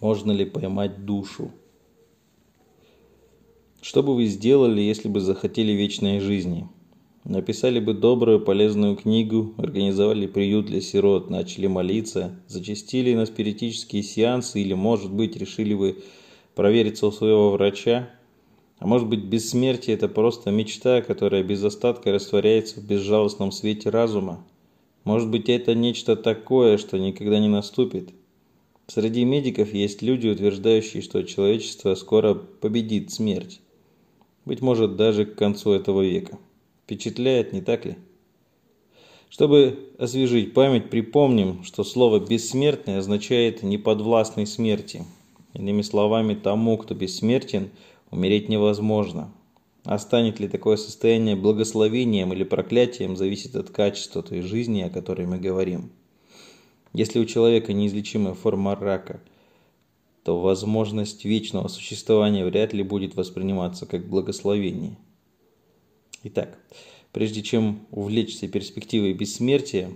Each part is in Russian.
Можно ли поймать душу? Что бы вы сделали, если бы захотели вечной жизни? Написали бы добрую, полезную книгу, организовали приют для сирот, начали молиться, зачастили на спиритические сеансы или, может быть, решили бы провериться у своего врача? А может быть, бессмертие – это просто мечта, которая без остатка растворяется в безжалостном свете разума? Может быть, это нечто такое, что никогда не наступит – Среди медиков есть люди, утверждающие, что человечество скоро победит смерть. Быть может, даже к концу этого века. Впечатляет, не так ли? Чтобы освежить память, припомним, что слово «бессмертный» означает «неподвластный смерти». Иными словами, тому, кто бессмертен, умереть невозможно. А станет ли такое состояние благословением или проклятием, зависит от качества той жизни, о которой мы говорим. Если у человека неизлечимая форма рака, то возможность вечного существования вряд ли будет восприниматься как благословение. Итак, прежде чем увлечься перспективой бессмертия,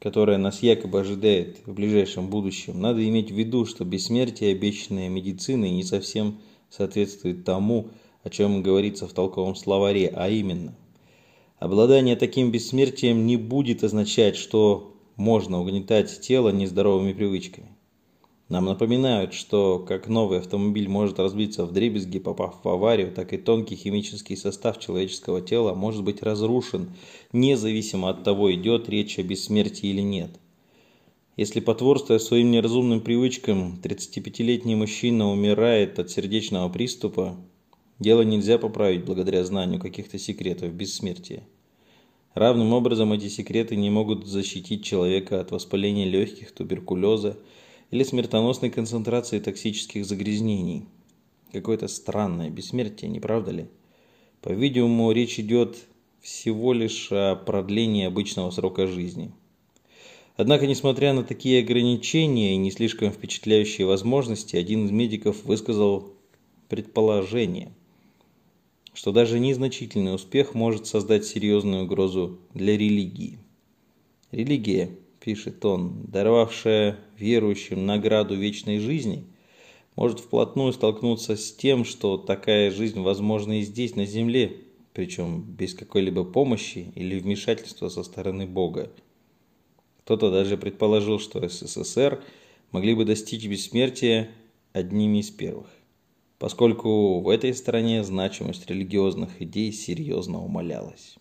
которая нас якобы ожидает в ближайшем будущем, надо иметь в виду, что бессмертие, обещанное медициной, не совсем соответствует тому, о чем говорится в толковом словаре, а именно, обладание таким бессмертием не будет означать, что можно угнетать тело нездоровыми привычками. Нам напоминают, что как новый автомобиль может разбиться в дребезги, попав в аварию, так и тонкий химический состав человеческого тела может быть разрушен, независимо от того, идет речь о бессмертии или нет. Если потворствуя своим неразумным привычкам, 35-летний мужчина умирает от сердечного приступа, дело нельзя поправить благодаря знанию каких-то секретов бессмертия. Равным образом эти секреты не могут защитить человека от воспаления легких, туберкулеза или смертоносной концентрации токсических загрязнений. Какое-то странное бессмертие, не правда ли? По-видимому, речь идет всего лишь о продлении обычного срока жизни. Однако, несмотря на такие ограничения и не слишком впечатляющие возможности, один из медиков высказал предположение – что даже незначительный успех может создать серьезную угрозу для религии. Религия, пишет он, даровавшая верующим награду вечной жизни, может вплотную столкнуться с тем, что такая жизнь возможна и здесь, на земле, причем без какой-либо помощи или вмешательства со стороны Бога. Кто-то даже предположил, что СССР могли бы достичь бессмертия одними из первых поскольку в этой стране значимость религиозных идей серьезно умалялась.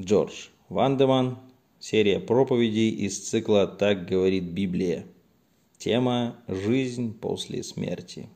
Джордж Вандеман, серия проповедей из цикла «Так говорит Библия». Тема «Жизнь после смерти».